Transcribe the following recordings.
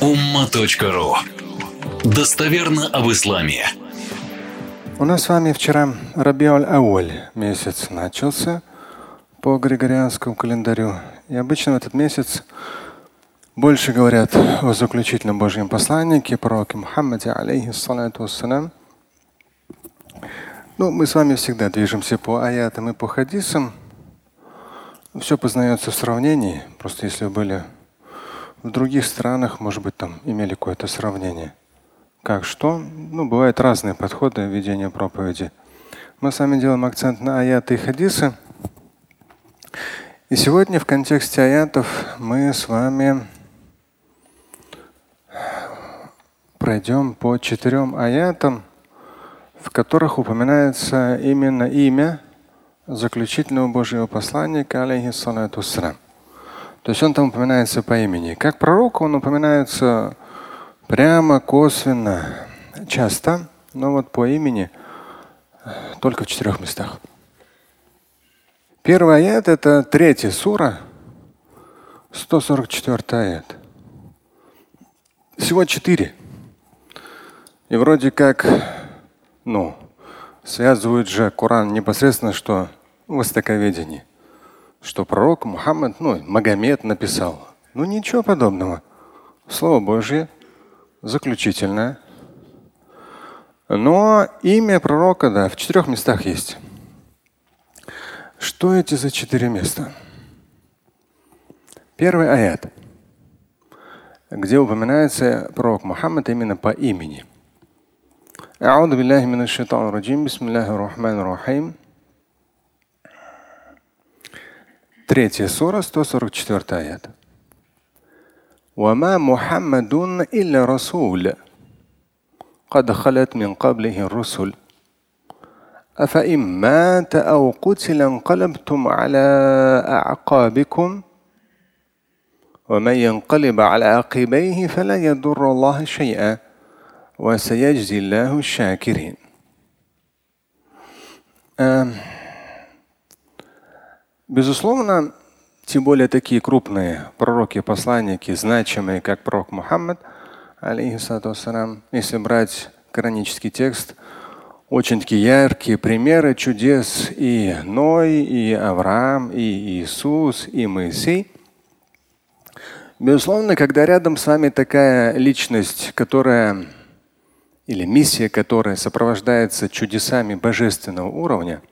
umma.ru Достоверно об исламе. У нас с вами вчера Рабиаль Ауль месяц начался по григорианскому календарю. И обычно в этот месяц больше говорят о заключительном Божьем посланнике, пророке Мухаммаде, алейхиссалату вассалям. Ну, мы с вами всегда движемся по аятам и по хадисам. Все познается в сравнении. Просто если вы были в других странах, может быть, там имели какое-то сравнение. Как что? Ну, бывают разные подходы ведения проповеди. Мы с вами делаем акцент на аяты и хадисы. И сегодня в контексте аятов мы с вами пройдем по четырем аятам, в которых упоминается именно имя заключительного Божьего посланника, алейхиссалату То есть он там упоминается по имени. Как пророк он упоминается прямо, косвенно, часто, но вот по имени только в четырех местах. Первый аят – это третья сура, 144 аят. Всего четыре. И вроде как, ну, связывают же Коран непосредственно, что востоковедение, что пророк Мухаммад, ну, Магомед написал. Ну ничего подобного. Слово Божье заключительное. Но имя пророка, да, в четырех местах есть. Что эти за четыре места? Первый аят, где упоминается пророк Мухаммад именно по имени – أعوذ بالله من الشيطان الرجيم بسم الله الرحمن الرحيم Третья сура, 144 аят. وما محمد إلا رسول قد خلت من قبله الرسل أفإن مات أو قتل انقلبتم على أعقابكم ومن ينقلب على عقبيه فلا يضر الله شيئا وسيجزي الله الشاكرين Безусловно, тем более такие крупные пророки, посланники, значимые, как пророк Мухаммад, алейхиссалам, если брать коранический текст, очень такие яркие примеры чудес и Ной, и Авраам, и Иисус, и Моисей. Безусловно, когда рядом с вами такая личность, которая или миссия, которая сопровождается чудесами божественного уровня,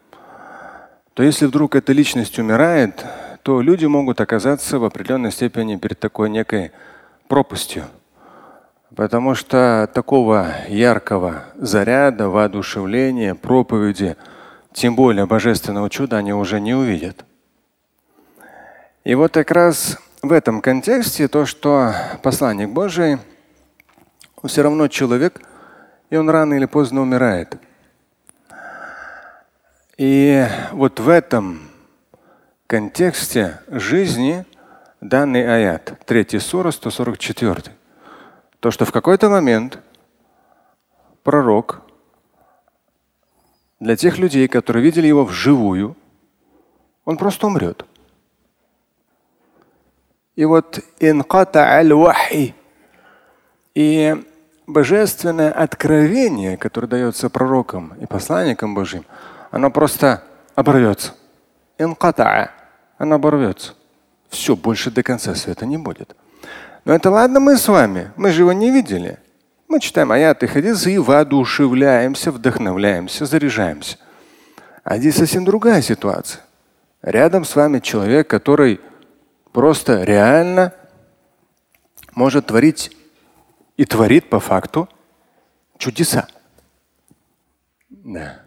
то если вдруг эта личность умирает, то люди могут оказаться в определенной степени перед такой некой пропастью. Потому что такого яркого заряда, воодушевления, проповеди, тем более божественного чуда, они уже не увидят. И вот как раз в этом контексте то, что посланник Божий, все равно человек – и он рано или поздно умирает. И вот в этом контексте жизни данный аят, 3 сура, 144. То, что в какой-то момент пророк для тех людей, которые видели его вживую, он просто умрет. И вот инката аль И божественное откровение, которое дается пророкам и посланникам Божьим, оно просто оборвется. Инкатаа. Оно оборвется. Все, больше до конца света не будет. Но это ладно мы с вами. Мы же его не видели. Мы читаем аяты хадисы и воодушевляемся, вдохновляемся, заряжаемся. А здесь совсем другая ситуация. Рядом с вами человек, который просто реально может творить и творит по факту чудеса. Да.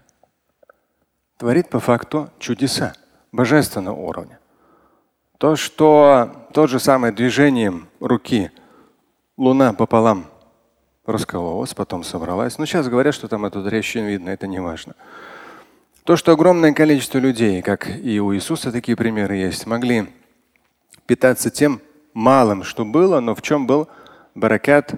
Творит по факту чудеса божественного уровня. То, что тот же самый движением руки Луна пополам раскололась, потом собралась. Но сейчас говорят, что там эту трещину видно, это не важно. То, что огромное количество людей, как и у Иисуса такие примеры есть, могли питаться тем малым, что было, но в чем был баракат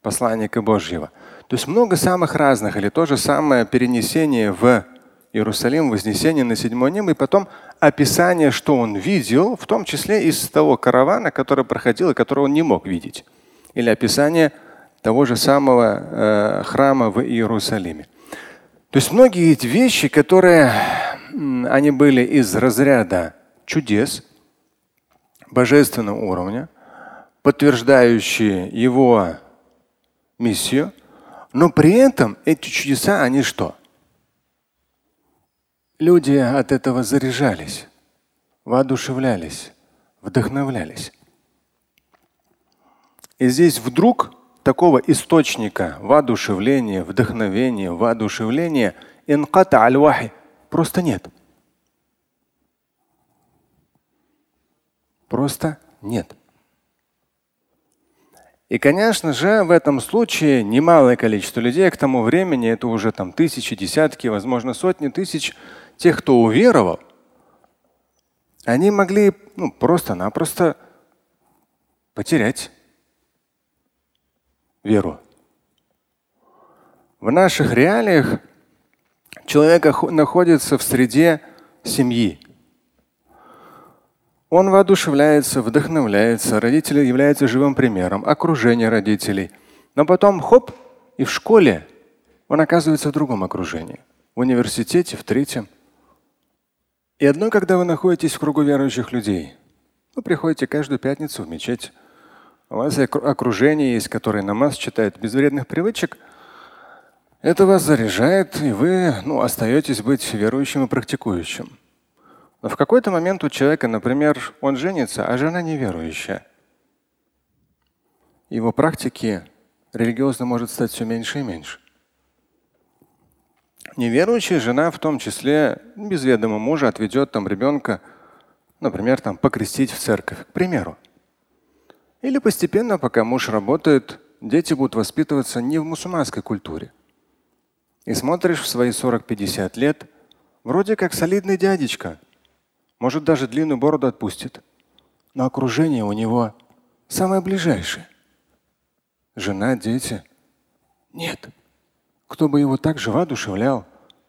посланника Божьего. То есть много самых разных, или то же самое перенесение в Иерусалим, вознесение на седьмое небо, и потом описание, что он видел, в том числе из того каравана, который проходил и которого он не мог видеть. Или описание того же самого э, храма в Иерусалиме. То есть многие эти вещи, которые они были из разряда чудес божественного уровня, подтверждающие его миссию, но при этом эти чудеса, они что? Люди от этого заряжались, воодушевлялись, вдохновлялись. И здесь вдруг такого источника воодушевления, вдохновения, воодушевления инката аль просто нет. Просто нет. И, конечно же, в этом случае немалое количество людей к тому времени, это уже там тысячи, десятки, возможно, сотни тысяч тех, кто уверовал, они могли ну, просто-напросто потерять веру. В наших реалиях человек находится в среде семьи, он воодушевляется, вдохновляется, родители являются живым примером, окружение родителей. Но потом хоп, и в школе он оказывается в другом окружении. В университете, в третьем. И одно, когда вы находитесь в кругу верующих людей. Вы приходите каждую пятницу в мечеть. У вас окружение есть, которое намаз читает без вредных привычек. Это вас заряжает, и вы ну, остаетесь быть верующим и практикующим. Но в какой-то момент у человека, например, он женится, а жена неверующая. Его практики религиозно может стать все меньше и меньше. Неверующая жена в том числе без ведома мужа отведет там ребенка, например, там покрестить в церковь, к примеру. Или постепенно, пока муж работает, дети будут воспитываться не в мусульманской культуре. И смотришь в свои 40-50 лет, вроде как солидный дядечка – может, даже длинную бороду отпустит. Но окружение у него самое ближайшее. Жена, дети. Нет. Кто бы его так же воодушевлял,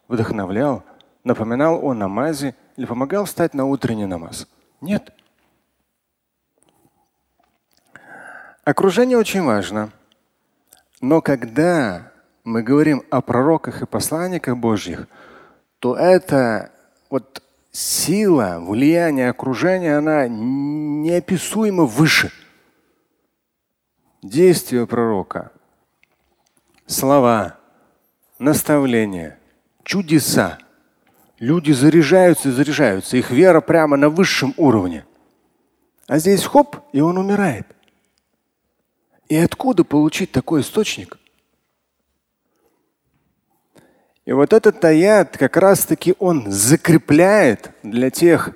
вдохновлял, напоминал о намазе или помогал встать на утренний намаз? Нет. Окружение очень важно. Но когда мы говорим о пророках и посланниках Божьих, то это вот сила, влияние окружения, она неописуемо выше. Действия пророка, слова, наставления, чудеса. Люди заряжаются и заряжаются. Их вера прямо на высшем уровне. А здесь хоп, и он умирает. И откуда получить такой источник? И вот этот аят как раз-таки он закрепляет для тех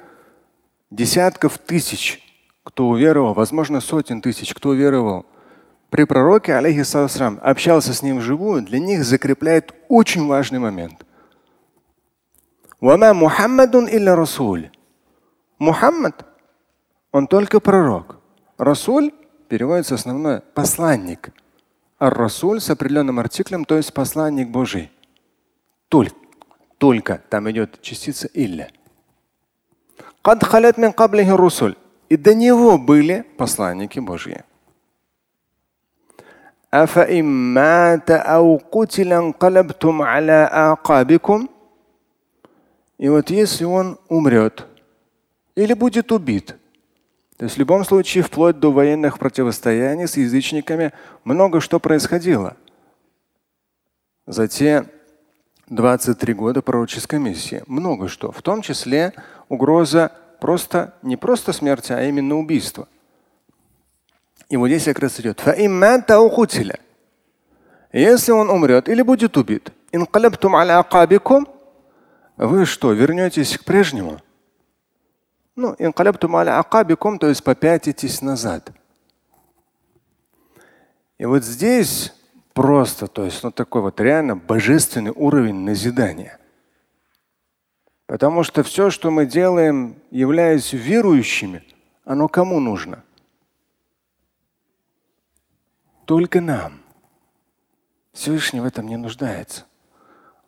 десятков тысяч, кто уверовал, возможно, сотен тысяч, кто уверовал, при пророке, алейхиссалам, общался с ним вживую, для них закрепляет очень важный момент. Вама Мухаммадун илля Расуль. Мухаммад, он только пророк. Расуль переводится основное посланник. А Расуль с определенным артиклем, то есть посланник Божий. Только, только там идет частица илля. Кад халят мин каблихи русуль. И до него были посланники Божьи. И вот если он умрет или будет убит, то есть в любом случае, вплоть до военных противостояний с язычниками, много что происходило. За те 23 года пророческой миссии. Много что. В том числе угроза просто, не просто смерти, а именно убийства. И вот здесь как раз идет. Если он умрет или будет убит, вы что, вернетесь к прежнему? Ну, то есть попятитесь назад. И вот здесь просто, то есть ну, такой вот реально божественный уровень назидания. Потому что все, что мы делаем, являясь верующими, оно кому нужно? Только нам. Всевышний в этом не нуждается.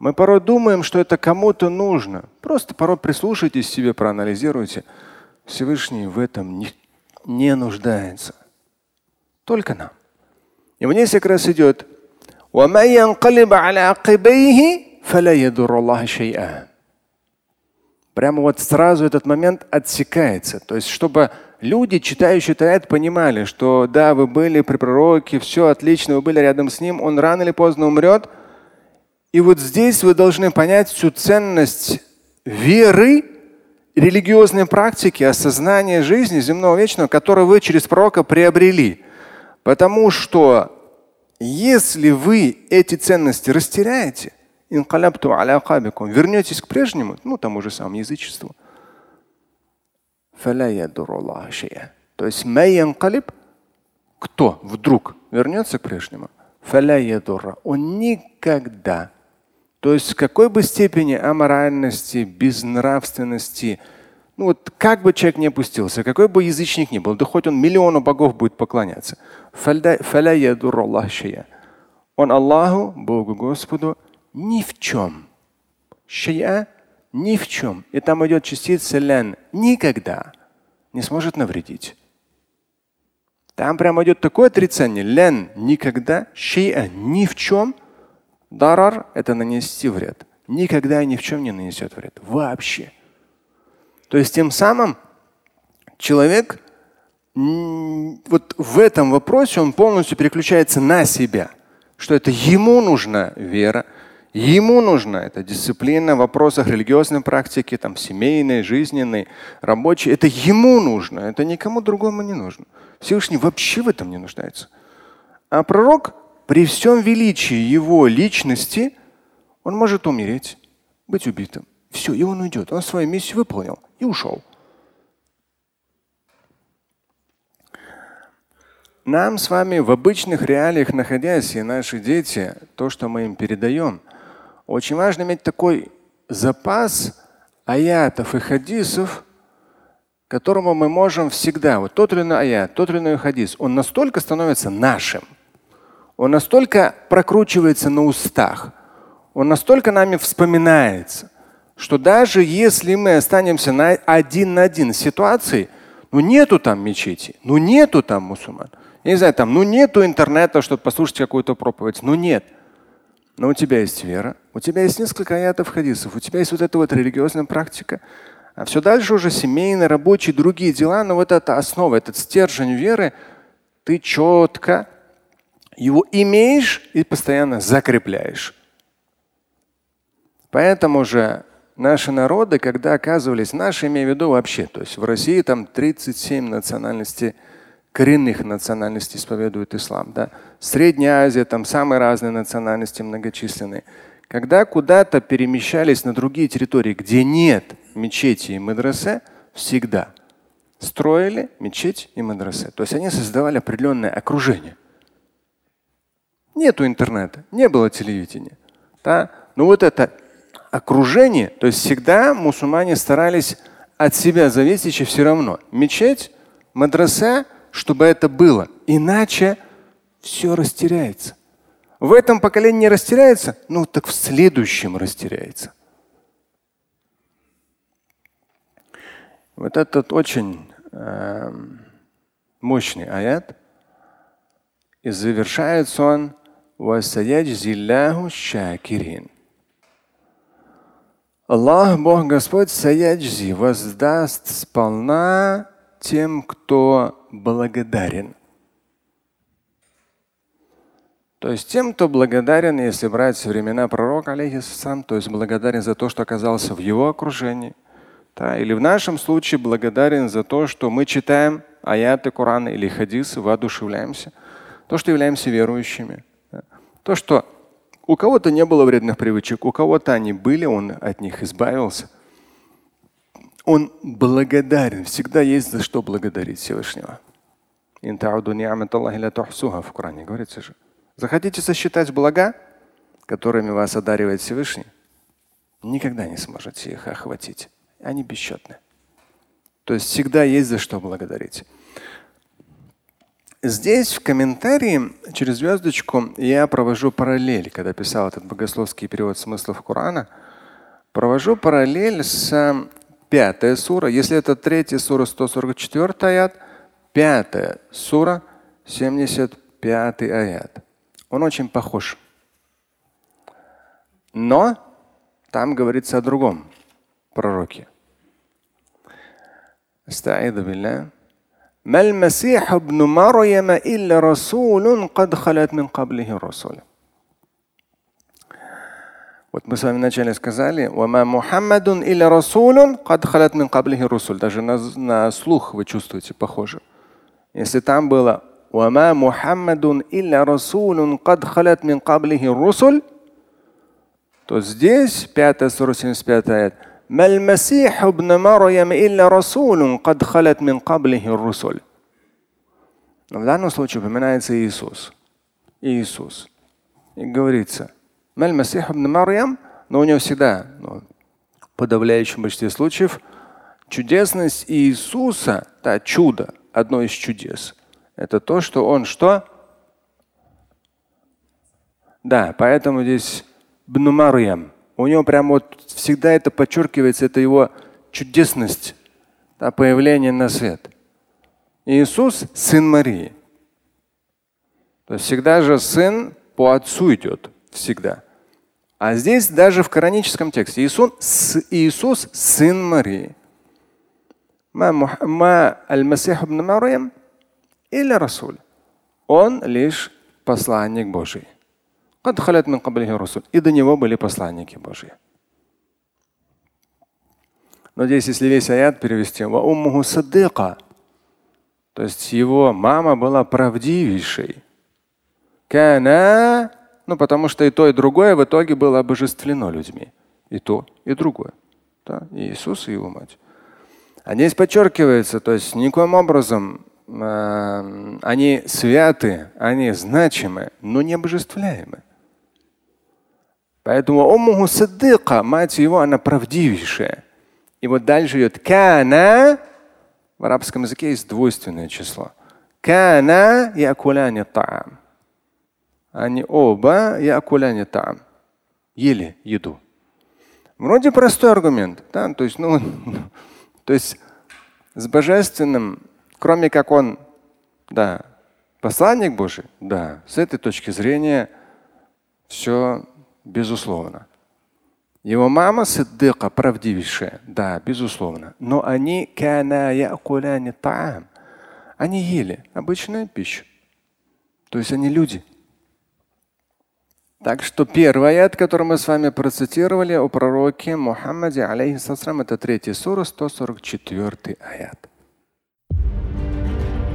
Мы порой думаем, что это кому-то нужно. Просто порой прислушайтесь себе, проанализируйте. Всевышний в этом не, не нуждается. Только нам. И вниз как раз идет Прямо вот сразу этот момент отсекается. То есть, чтобы люди, читающие этот понимали, что да, вы были при пророке, все отлично, вы были рядом с ним, он рано или поздно умрет. И вот здесь вы должны понять всю ценность веры, религиозной практики, осознания жизни земного вечного, которую вы через пророка приобрели. Потому что если вы эти ценности растеряете, вернетесь к прежнему, ну тому же самому язычеству, то есть кто вдруг вернется к прежнему, он никогда, то есть в какой бы степени аморальности, безнравственности, ну вот как бы человек не опустился, какой бы язычник ни был, да хоть он миллиону богов будет поклоняться, он Аллаху, Богу Господу, ни в чем. Шия ни в чем. И там идет частица лян. Никогда не сможет навредить. Там прямо идет такое отрицание. Лян никогда, шия ни в чем. Дарар – это нанести вред. Никогда и ни в чем не нанесет вред. Вообще. То есть тем самым человек вот в этом вопросе он полностью переключается на себя, что это ему нужна вера, Ему нужна эта дисциплина в вопросах религиозной практики, там, семейной, жизненной, рабочей. Это ему нужно, это никому другому не нужно. Всевышний вообще в этом не нуждается. А пророк при всем величии его личности, он может умереть, быть убитым. Все, и он уйдет. Он свою миссию выполнил и ушел. Нам с вами в обычных реалиях находясь, и наши дети, то, что мы им передаем – очень важно иметь такой запас аятов и хадисов, которому мы можем всегда, вот тот или иной аят, тот или иной хадис, он настолько становится нашим, он настолько прокручивается на устах, он настолько нами вспоминается, что даже если мы останемся на один на один с ситуацией, ну нету там мечети, ну нету там мусульман, я не знаю, там, ну нету интернета, чтобы послушать какую-то проповедь, ну нет – но у тебя есть вера, у тебя есть несколько аятов хадисов, у тебя есть вот эта вот религиозная практика. А все дальше уже семейные, рабочие, другие дела, но вот эта основа, этот стержень веры, ты четко его имеешь и постоянно закрепляешь. Поэтому же наши народы, когда оказывались, наши имею в виду вообще, то есть в России там 37 национальностей коренных национальностей исповедуют ислам. Да? Средняя Азия, там самые разные национальности многочисленные. Когда куда-то перемещались на другие территории, где нет мечети и медресе, всегда строили мечеть и медресе. То есть они создавали определенное окружение. Нету интернета, не было телевидения. Да? Но вот это окружение, то есть всегда мусульмане старались от себя зависеть все равно. Мечеть, медресе – чтобы это было. Иначе все растеряется. В этом поколении растеряется, ну так в следующем растеряется. Вот этот очень э, мощный аят. И завершается он шакирин. Аллах, Бог Господь, саяджзи, воздаст сполна тем, кто благодарен. То есть тем, кто благодарен, если брать времена пророка, алейхиссалам, то есть благодарен за то, что оказался в его окружении. Да, или в нашем случае благодарен за то, что мы читаем аяты Корана или хадисы, воодушевляемся. То, что являемся верующими. Да. То, что у кого-то не было вредных привычек, у кого-то они были, он от них избавился – он благодарен. Всегда есть за что благодарить Всевышнего. В Коране говорится же. Захотите сосчитать блага, которыми вас одаривает Всевышний, никогда не сможете их охватить. Они бесчетны. То есть всегда есть за что благодарить. Здесь в комментарии через звездочку я провожу параллель, когда писал этот богословский перевод смыслов Корана, провожу параллель с э, пятая сура. Если это третья сура 144 аят, пятая сура 75 аят. Он очень похож. Но там говорится о другом пророке. Астаиду ما المسيح ابن مريم إلا رسول قد خلت من قبله الرسل Вот мы с вами вначале сказали, «Вама Мухаммадун или Расулун кад халат мин каблихи русуль». Даже на, на слух вы чувствуете похоже. Если там было «Вама Мухаммадун или Расулун кад халат мин каблихи русуль», то здесь, 5 175 аят, ما المسيح ابن مريم إلا رسول قد خلت من قبله الرسل. Но в данном случае упоминается Иисус. Иисус. И говорится – Маль Масих ибн Марьям, но у него всегда, ну, в подавляющем большинстве случаев, чудесность Иисуса, да, чудо, одно из чудес, это то, что он что? Да, поэтому здесь Бну Марьям. У него прям вот всегда это подчеркивается, это его чудесность, да, появление на свет. Иисус – сын Марии. То есть всегда же сын по отцу идет всегда. А здесь даже в кораническом тексте Иисус, Иисус сын Марии. Он лишь посланник Божий. И до него были посланники Божьи. Но здесь, если весь аят перевести, то есть его мама была правдивейшей. Кана ну, потому что и то, и другое в итоге было обожествлено людьми. И то, и другое. Да? И Иисус, и его мать. А здесь подчеркивается, то есть никоим образом э, они святы, они значимы, но не обожествляемы. Поэтому Уммуху Саддыка, мать его, она правдивейшая. И вот дальше идет кана. В арабском языке есть двойственное число. Кана якуляни таам. Они оба якуляни там. Ели еду. Вроде простой аргумент. Да? То, есть, ну, то есть с божественным, кроме как он, да, посланник Божий, да, с этой точки зрения все безусловно. Его мама Сиддыка, правдивейшая, да, безусловно. Но они они ели обычную пищу. То есть они люди. Так что первый аят, который мы с вами процитировали о пророке Мухаммаде, алейхиссалам, это третий сура, 144 аят.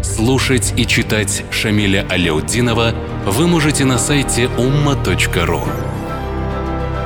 Слушать и читать Шамиля Аляутдинова вы можете на сайте umma.ru.